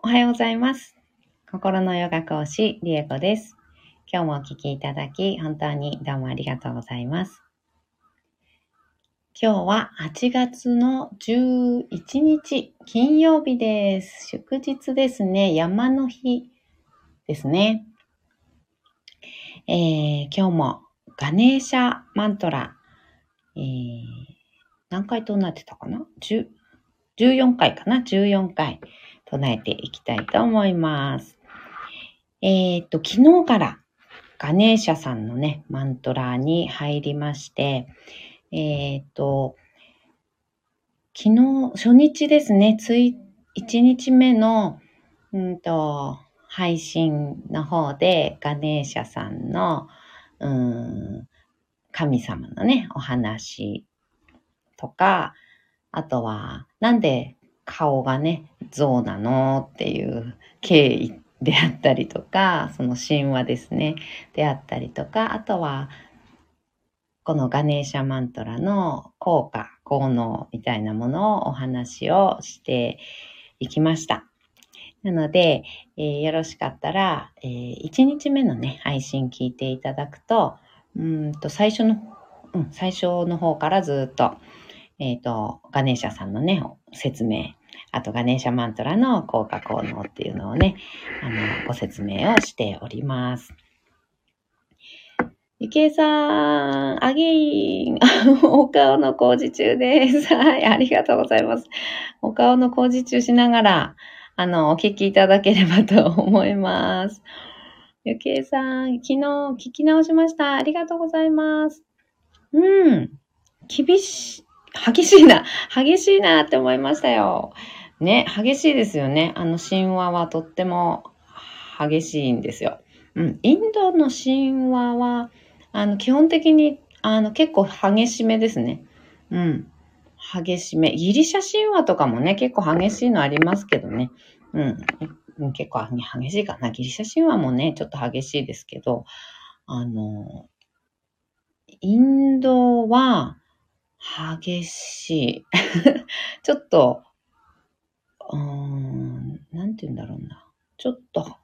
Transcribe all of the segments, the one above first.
おはようございます。心のヨガ講師、リエコです。今日もお聞きいただき、本当にどうもありがとうございます。今日は8月の11日、金曜日です。祝日ですね。山の日ですね。えー今日もガネーシャマントラ、えー何回となってたかな？10 ?14 回かな ?14 回唱えていきたいと思います。えっ、と、昨日からガネーシャさんのね、マントラーに入りまして、えっ、と、昨日、初日ですね、つい、1日目の、うんと、配信の方で、ガネーシャさんの、うん、神様のね、お話とか、あとは、なんで顔がね、象なのっていう経緯であったりとか、その神話ですね、であったりとか、あとは、このガネーシャマントラの効果、効能みたいなものをお話をしていきました。なので、えーよろしかったら、え1日目のね、配信聞いていただくと、うんと、最初の、うん、最初の方からずっと、えっ、と、ガネーシャさんのね、説明、あとガネーシャマントラの効果効能っていうのをね、あの、ご説明をしております。ゆきえさん、アゲイン、お顔の工事中です。はい、ありがとうございます。お顔の工事中しながら、あの、お聞きいただければと思います。ゆきえさん、昨日聞き直しました。ありがとうございます。うん。厳しい、激しいな。激しいなって思いましたよ。ね、激しいですよね。あの神話はとっても激しいんですよ。うん。インドの神話は、あの、基本的に、あの、結構激しめですね。うん。激しめ。ギリシャ神話とかもね、結構激しいのありますけどね。うん。結構激しいかな。ギリシャ神話もね、ちょっと激しいですけど、あの、インドは激しい。ちょっと、うーん、なんて言うんだろうな。ちょっと、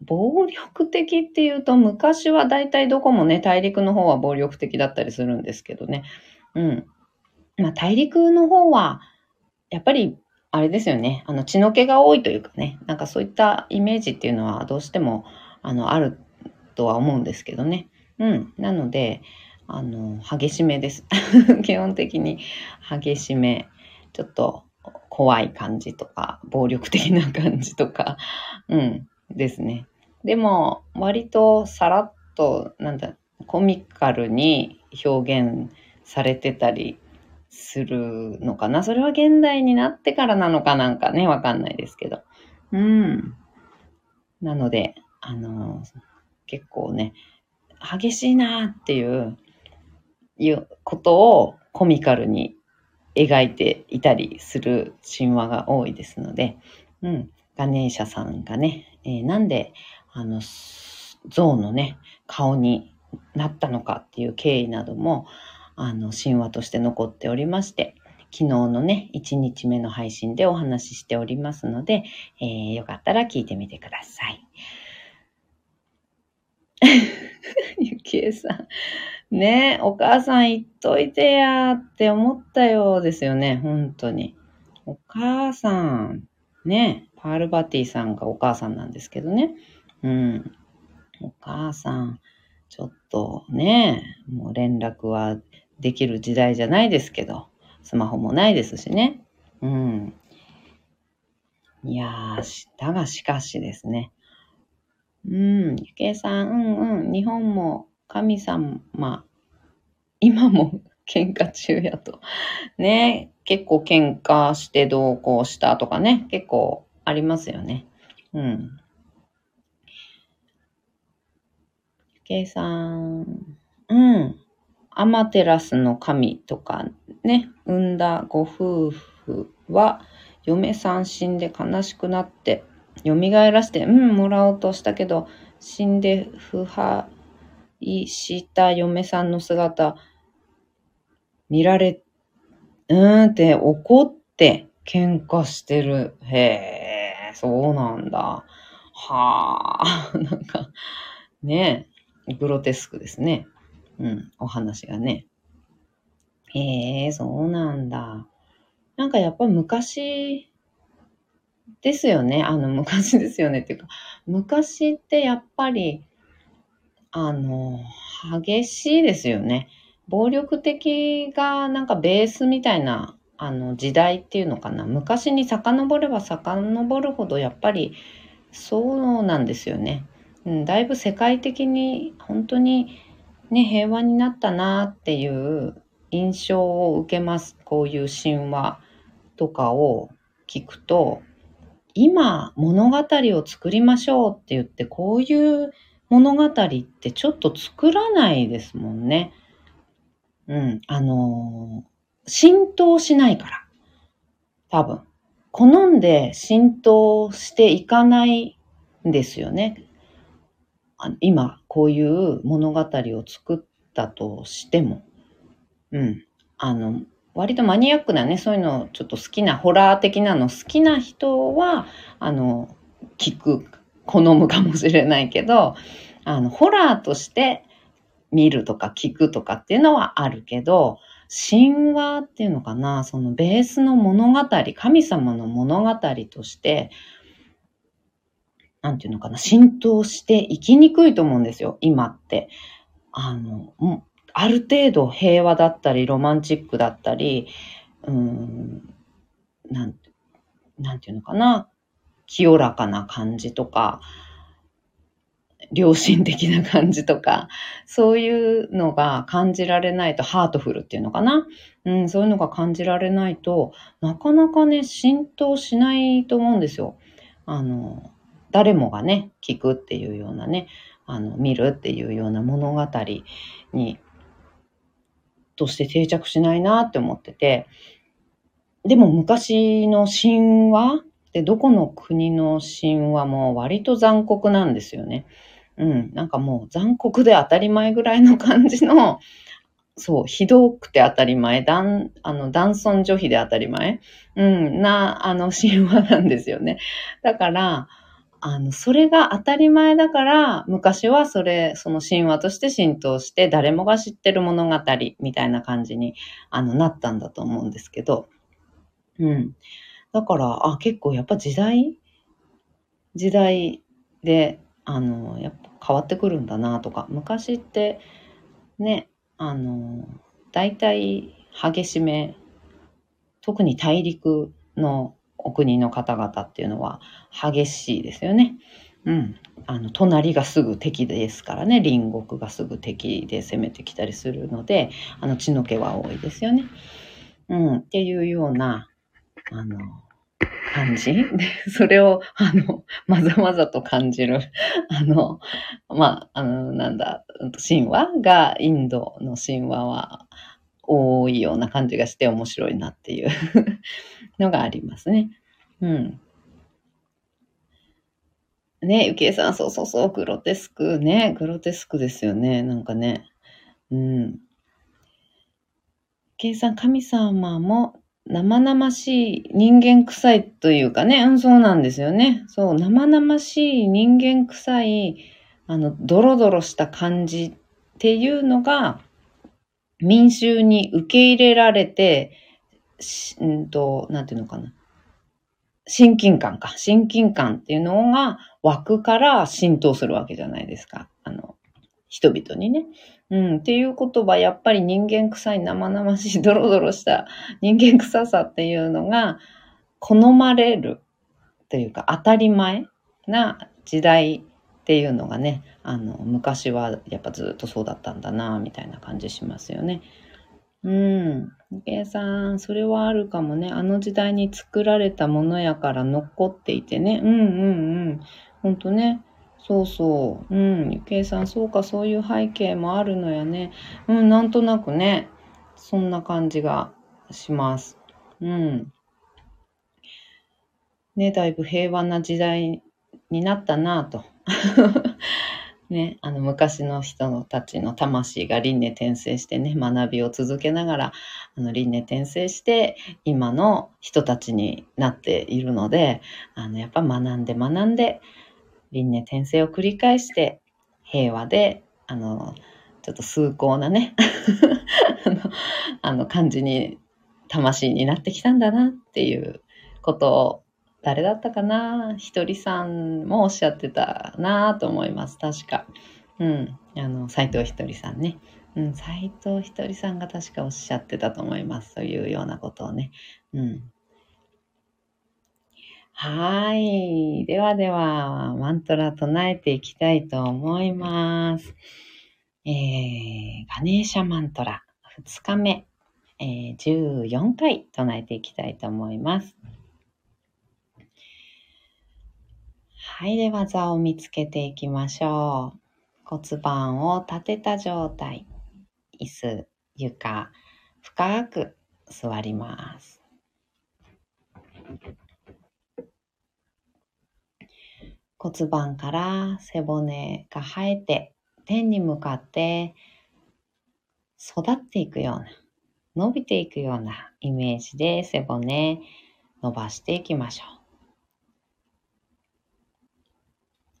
暴力的っていうと、昔は大体どこもね、大陸の方は暴力的だったりするんですけどね。うん。まあ、大陸の方は、やっぱり、あれですよね。あの、血の気が多いというかね。なんかそういったイメージっていうのはどうしても、あの、あるとは思うんですけどね。うん。なので、あの、激しめです。基本的に激しめ。ちょっと怖い感じとか、暴力的な感じとか、うん。ですね。でも、割とさらっと、なんだ、コミカルに表現されてたりするのかな。それは現代になってからなのかなんかね、わかんないですけど。うん。なので、あの、結構ね、激しいなっていう、いうことをコミカルに描いていたりする神話が多いですので、うん。ガネーシャさんがね、えーなんで、あの、象のね、顔になったのかっていう経緯なども、あの、神話として残っておりまして、昨日のね、1日目の配信でお話ししておりますので、えーよかったら聞いてみてください。ゆきえさん。ねえお母さん言っといてやーって思ったようですよね、本当に。お母さん、ねえパールバティさんがお母さんなんですけどね。うん。お母さん、ちょっとね、もう連絡はできる時代じゃないですけど、スマホもないですしね。うん。いやー、しだがしかしですね。うん、ゆけいさん、うんうん、日本も神様、今も喧嘩中やと。ね、結構喧嘩してどうこうしたとかね、結構ありますよね。うん。ゆけいさん、うん。アマテラスの神とかね、産んだご夫婦は、嫁さん死んで悲しくなって、蘇らして、うん、もらおうとしたけど、死んで腐敗した嫁さんの姿、見られ、うーんって怒って喧嘩してる。へえ、そうなんだ。はあ、なんか、ねえグロテスクですね。うん、お話がね。へえ、そうなんだ。なんかやっぱ昔ですよね。あの、昔ですよねっていうか、昔ってやっぱり、あの、激しいですよね。暴力的がなんかベースみたいなあの時代っていうのかな昔に遡れば遡るほどやっぱりそうなんですよね。うん、だいぶ世界的に本当にね平和になったなっていう印象を受けます。こういう神話とかを聞くと今物語を作りましょうって言ってこういう物語ってちょっと作らないですもんね。うん、あのー、浸透しないから。多分。好んで浸透していかないんですよね。あ今、こういう物語を作ったとしても。うん。あの、割とマニアックなね、そういうのちょっと好きな、ホラー的なの好きな人は、あの、聞く、好むかもしれないけど、あの、ホラーとして見るとか聞くとかっていうのはあるけど、神話っていうのかな、そのベースの物語、神様の物語として、なんていうのかな、浸透していきにくいと思うんですよ、今って。あの、ある程度平和だったり、ロマンチックだったり、うん、なん、なんていうのかな、清らかな感じとか、良心的な感じとか、そういうのが感じられないと、ハートフルっていうのかな？うん、そういうのが感じられないと、なかなかね、浸透しないと思うんですよ。あの、誰もがね、聞くっていうようなね、あの、見るっていうような物語に、として定着しないなって思ってて、でも昔の神話ってどこの国の神話も割と残酷なんですよね。うん、なんかもう残酷で当たり前ぐらいの感じの、そう、ひどくて当たり前、男、あの、男尊女卑で当たり前、うん、な、あの、神話なんですよね。だから、あの、それが当たり前だから、昔はそれ、その神話として浸透して、誰もが知ってる物語みたいな感じに、あの、なったんだと思うんですけど、うん。だから、あ、結構やっぱ時代？時代で、あの、やっぱ変わってくるんだなとか、昔ってね、あの、大体激しめ、特に大陸のお国の方々っていうのは激しいですよね。うん。あの、隣がすぐ敵ですからね、隣国がすぐ敵で攻めてきたりするので、あの、血の気は多いですよね。うん、っていうような、あの、感じ？で、それを、あの、まざまざと感じる、あの、まあ、あの、なんだ、神話が、インドの神話は多いような感じがして面白いなっていう のがありますね。うん。ね、ゆきえさん、そうそうそう、グロテスクね、グロテスクですよね、なんかね。うん。ゆきえさん、神様も生々しい人間臭いというかね、うん、そうなんですよね。そう、生々しい人間臭い、あの、ドロドロした感じっていうのが、民衆に受け入れられて、うんと、なんていうのかな。親近感か。親近感っていうのが湧くから浸透するわけじゃないですか。あの、人々にね。うん、っていうことは、やっぱり人間臭い生々しい ドロドロした人間臭さっていうのが好まれるというか当たり前な時代っていうのがね、あの、昔はやっぱずっとそうだったんだな、みたいな感じしますよね。うん。計さん、それはあるかもね。あの時代に作られたものやから残っていてね。うんうんうん。ほんとね。そうそう。うん。ゆけいさん、そうか、そういう背景もあるのやね。うん、なんとなくね、そんな感じがします。うん。ね、だいぶ平和な時代になったなぁと。ね、あの昔の人たちの魂が輪廻転生してね、学びを続けながら、あの輪廻転生して今の人たちになっているので、あのやっぱ学んで学んで、輪廻転生を繰り返して平和で、あの、ちょっと崇高なね あの、あの感じに、魂になってきたんだなっていうことを、誰だったかな？ひとりさんもおっしゃってたなと思います。確か。うん。あの、斎藤ひとりさんね。うん、斎藤ひとりさんが確かおっしゃってたと思います。そういうようなことをね。うん。はい。ではでは、マントラ唱えていきたいと思います。えー、ガネーシャマントラ2日目、えー、14回唱えていきたいと思います。はい。では座を見つけていきましょう。骨盤を立てた状態。椅子、床、深く座ります。骨盤から背骨が生えて天に向かって育っていくような、伸びていくようなイメージで背骨伸ばしていきましょう。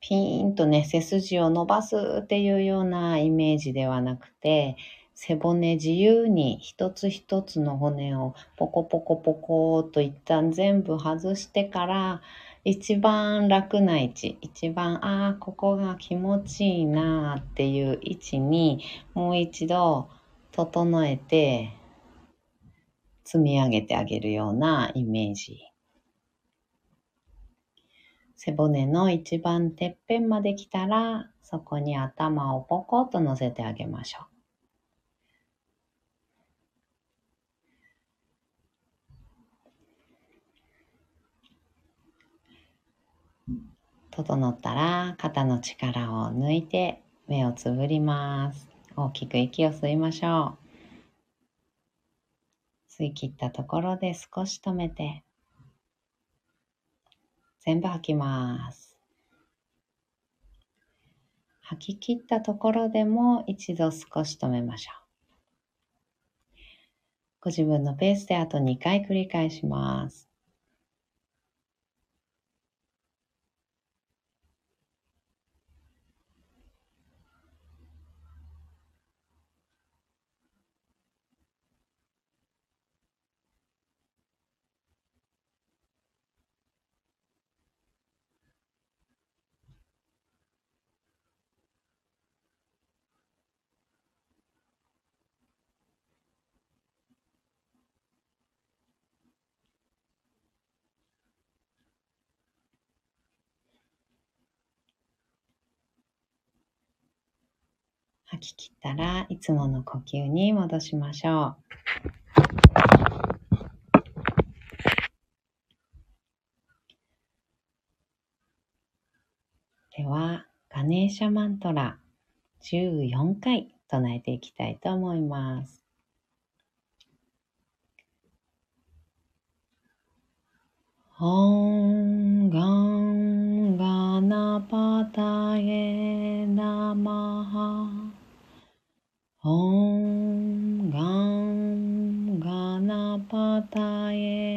ピーンとね、背筋を伸ばすっていうようなイメージではなくて、背骨自由に一つ一つの骨をポコポコポコと一旦全部外してから一番楽な位置、一番、ああ、ここが気持ちいいなっていう位置にもう一度整えて積み上げてあげるようなイメージ。背骨の一番てっぺんまで来たら、そこに頭をポコッと乗せてあげましょう。整ったら肩の力を抜いて目をつぶります。大きく息を吸いましょう。吸い切ったところで少し止めて全部吐きます。吐き切ったところでも一度少し止めましょう。ご自分のペースであと2回繰り返します。吐き切ったらいつもの呼吸に戻しましょう。では、ガネーシャマントラ14回唱えていきたいと思います。オンガンガナパタエナマハオンガンガナパタエ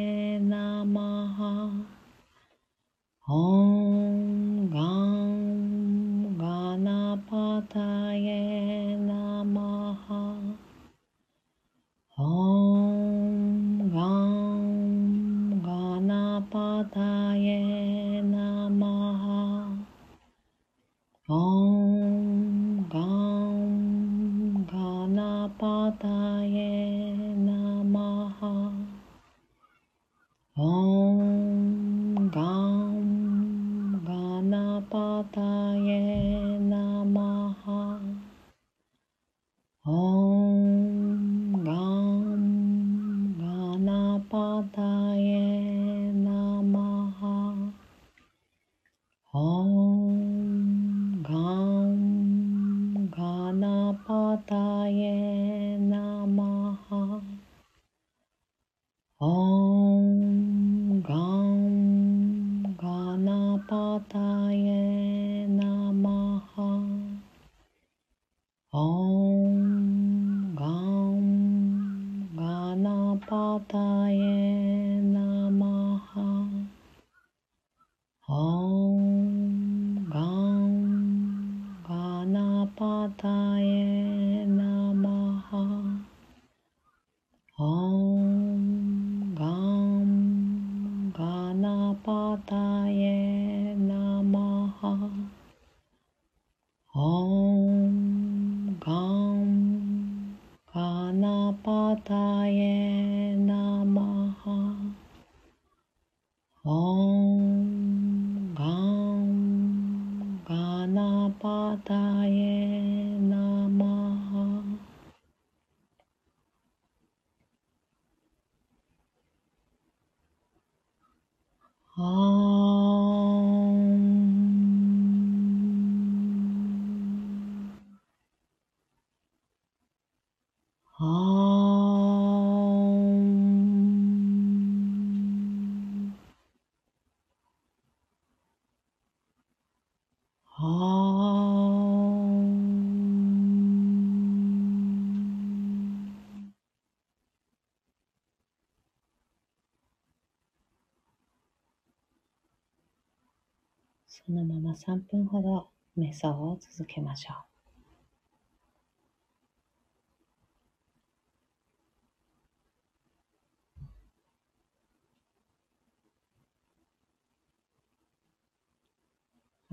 そのまま3分ほど瞑想を続けましょう。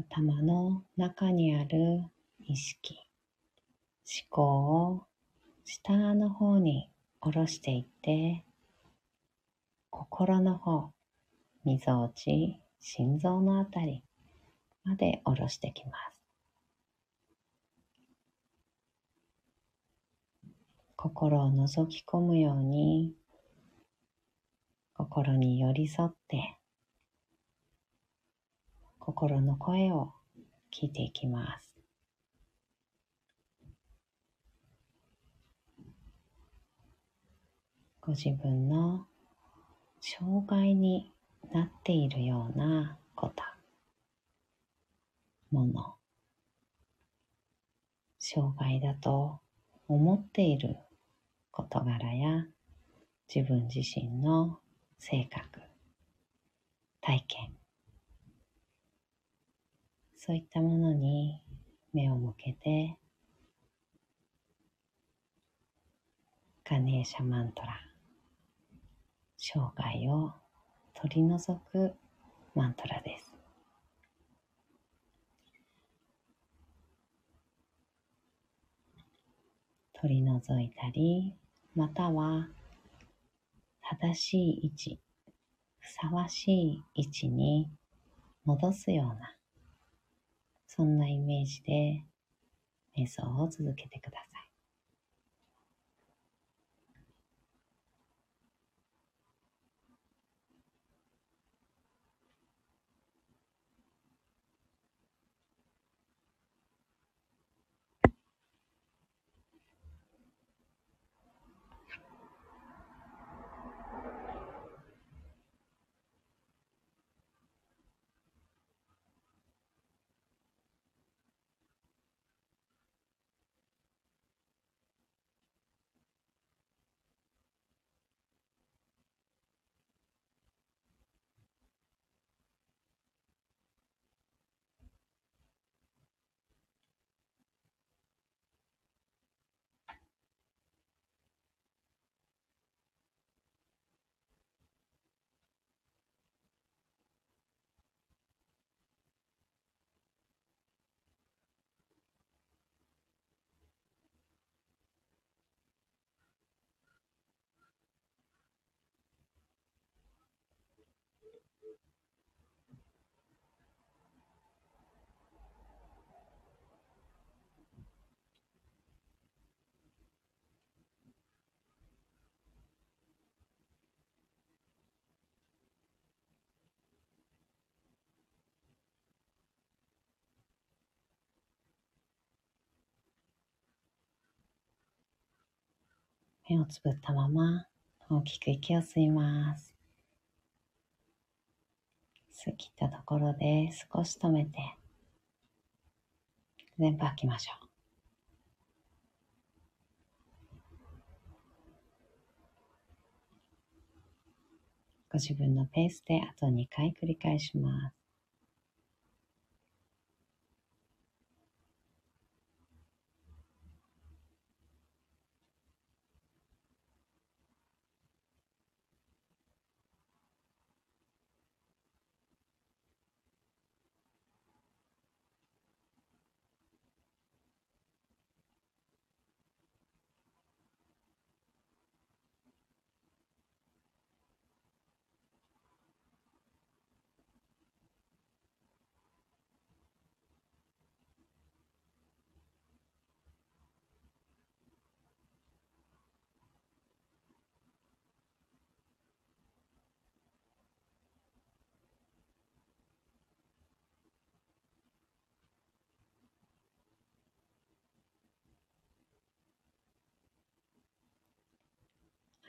頭の中にある意識、思考を下の方に下ろしていって、心の方、みぞおち、心臓のあたりまで下ろしてきます。心を覗き込むように、心に寄り添って、心の声を聞いていきます。ご自分の障害になっているようなこと、もの、障害だと思っている事柄や自分自身の性格、体験、そういったものに目を向けて、ガネーシャマントラ、生涯を取り除くマントラです。取り除いたり、または正しい位置、ふさわしい位置に戻すような、そんなイメージで瞑想を続けてください。目をつぶったまま大きく息を吸います。吸い切ったところで少し止めて全部吐きましょう。ご自分のペースであと2回繰り返します。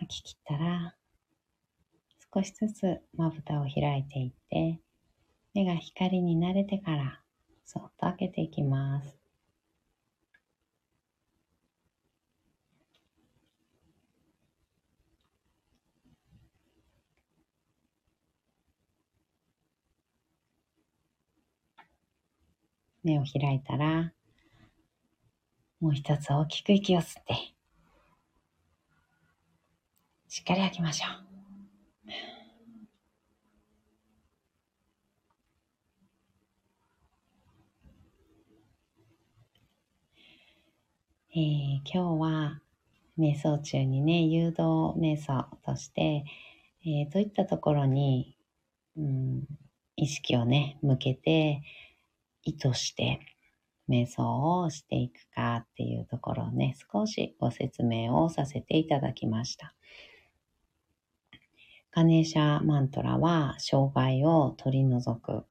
き切ったら、少しずつまぶたを開いていって、目が光に慣れてから、そっと開けていきます。目を開いたら、もう一つ大きく息を吸って、しっかり吐きましょう。えー、今日は瞑想中にね、誘導瞑想として、えー、どういったところに、うん、意識をね、向けて、意図して瞑想をしていくかっていうところをね、少しご説明をさせていただきました。ガネーシャマントラは障害を取り除く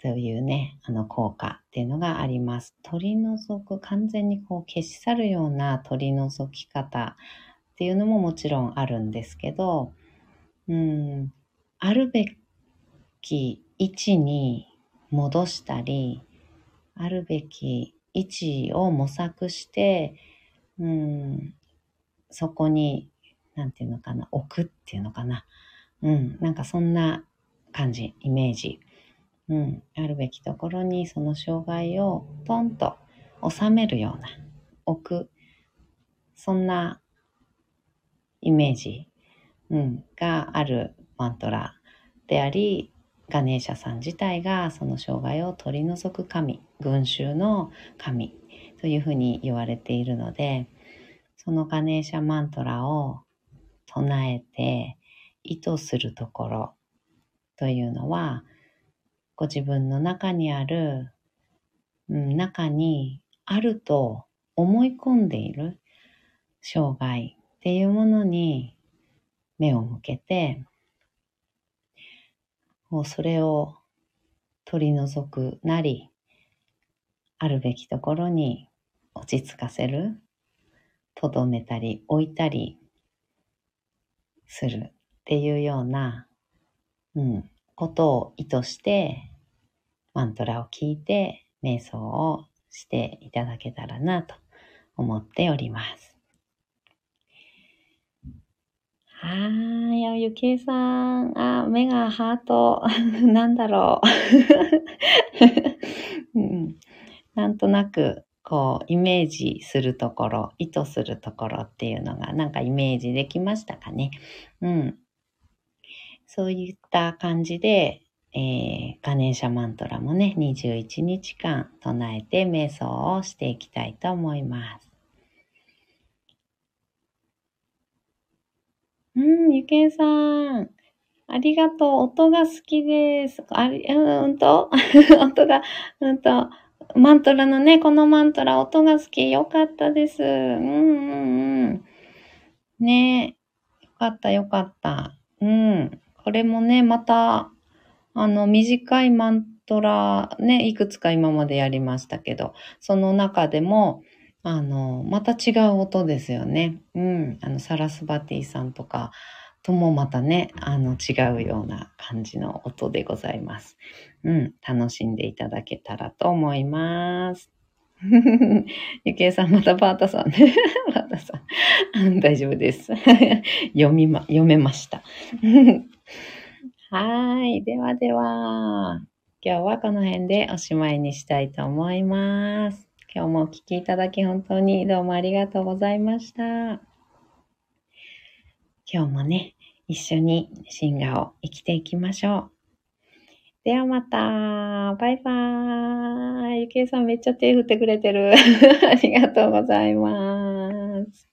というね、あの効果っていうのがあります。取り除く、完全にこう消し去るような取り除き方っていうのももちろんあるんですけど、うん、あるべき位置に戻したり、あるべき位置を模索して、うん、そこに、なんていうのかな、置くっていうのかな。うん、なんかそんな感じ、イメージ。うん、あるべきところにその障害をトンと収めるような、置く、そんなイメージ、うん、があるマントラであり、ガネーシャさん自体がその障害を取り除く神、群衆の神というふうに言われているので、そのガネーシャマントラを唱えて意図するところというのは、ご自分の中にある、うん、中にあると思い込んでいる障害っていうものに目を向けて、もうそれを取り除くなり、あるべきところに落ち着かせる、とどめたり置いたりするっていうような、うん、ことを意図して、マントラを聞いて瞑想をしていただけたらなと思っております。はーい、ゆきえさん。あ、目がハート。なんだろう、うん。なんとなく、こう、イメージするところ、意図するところっていうのが、なんかイメージできましたかね。うん。そういった感じで、えー、ガネーシャマントラもね、21日間唱えて瞑想をしていきたいと思います。うん、ゆけいさん。ありがとう。音が好きです。あり、うんと？音が、うんと、マントラのね、このマントラ、音が好き。よかったです。うんうんうん。ねよかったよかった。うん。これもね、また、あの、短いマントラ、ね、いくつか今までやりましたけど、その中でも、あの、また違う音ですよね。うん。あの、サラスバティさんとかともまたね、あの、違うような感じの音でございます。うん。楽しんでいただけたらと思います。ゆきえさん、またバータさんね。バータさん。大丈夫です。読みま、読めました。はい。ではでは、今日はこの辺でおしまいにしたいと思います。今日もお聴きいただき本当にどうもありがとうございました。今日もね、一緒に進化を生きていきましょう。ではまた。バイバーイ。ゆきえさんめっちゃ手振ってくれてる。ありがとうございます。